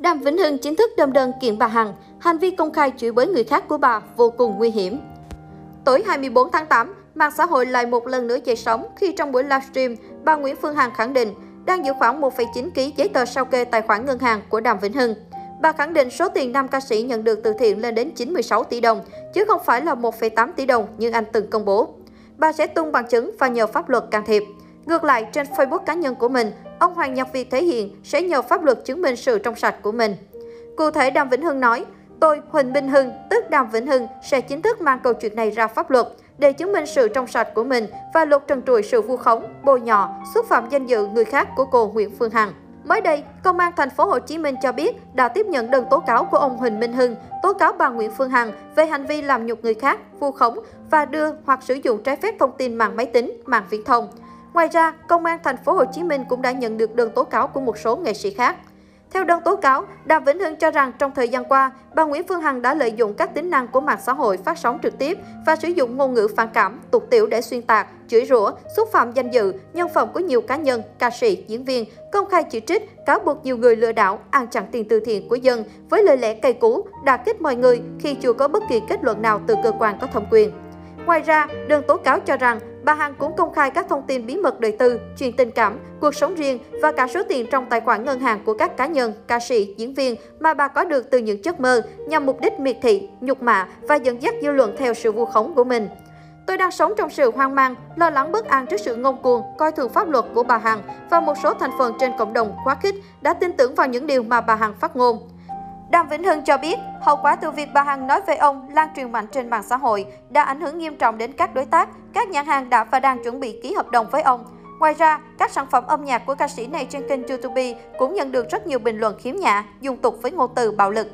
Đàm Vĩnh Hưng chính thức đâm đơn kiện bà Hằng, hành vi công khai chửi bới người khác của bà vô cùng nguy hiểm. Tối 24 tháng 8, mạng xã hội lại một lần nữa dậy sóng khi trong buổi livestream, bà Nguyễn Phương Hằng khẳng định đang giữ khoảng 1,9 kg giấy tờ sao kê tài khoản ngân hàng của Đàm Vĩnh Hưng. Bà khẳng định số tiền nam ca sĩ nhận được từ thiện lên đến 96 tỷ đồng, chứ không phải là 1,8 tỷ đồng như anh từng công bố. Bà sẽ tung bằng chứng và nhờ pháp luật can thiệp. Ngược lại, trên Facebook cá nhân của mình, ông Hoàng Nhật Việt thể hiện sẽ nhờ pháp luật chứng minh sự trong sạch của mình. Cụ thể, Đàm Vĩnh Hưng nói, tôi, Huỳnh Minh Hưng, tức Đàm Vĩnh Hưng, sẽ chính thức mang câu chuyện này ra pháp luật để chứng minh sự trong sạch của mình và lột trần trụi sự vu khống, bôi nhọ, xúc phạm danh dự người khác của cô Nguyễn Phương Hằng. Mới đây, Công an thành phố Hồ Chí Minh cho biết đã tiếp nhận đơn tố cáo của ông Huỳnh Minh Hưng tố cáo bà Nguyễn Phương Hằng về hành vi làm nhục người khác, vu khống và đưa hoặc sử dụng trái phép thông tin mạng máy tính, mạng viễn thông. Ngoài ra, Công an thành phố Hồ Chí Minh cũng đã nhận được đơn tố cáo của một số nghệ sĩ khác. Theo đơn tố cáo, Đàm Vĩnh Hưng cho rằng trong thời gian qua, bà Nguyễn Phương Hằng đã lợi dụng các tính năng của mạng xã hội phát sóng trực tiếp và sử dụng ngôn ngữ phản cảm, tục tiểu để xuyên tạc, chửi rủa, xúc phạm danh dự, nhân phẩm của nhiều cá nhân, ca sĩ, diễn viên, công khai chỉ trích, cáo buộc nhiều người lừa đảo, ăn chặn tiền từ thiện của dân với lời lẽ cay cú, đả kích mọi người khi chưa có bất kỳ kết luận nào từ cơ quan có thẩm quyền. Ngoài ra, đơn tố cáo cho rằng bà Hằng cũng công khai các thông tin bí mật đời tư, chuyện tình cảm, cuộc sống riêng và cả số tiền trong tài khoản ngân hàng của các cá nhân, ca sĩ, diễn viên mà bà có được từ những giấc mơ nhằm mục đích miệt thị, nhục mạ và dẫn dắt dư luận theo sự vu khống của mình. Tôi đang sống trong sự hoang mang, lo lắng bất an trước sự ngông cuồng, coi thường pháp luật của bà Hằng và một số thành phần trên cộng đồng quá khích đã tin tưởng vào những điều mà bà Hằng phát ngôn. Đàm Vĩnh Hưng cho biết, hậu quả từ việc bà Hằng nói về ông lan truyền mạnh trên mạng xã hội đã ảnh hưởng nghiêm trọng đến các đối tác, các nhãn hàng đã và đang chuẩn bị ký hợp đồng với ông. Ngoài ra, các sản phẩm âm nhạc của ca sĩ này trên kênh YouTube cũng nhận được rất nhiều bình luận khiếm nhã, dùng tục với ngôn từ bạo lực.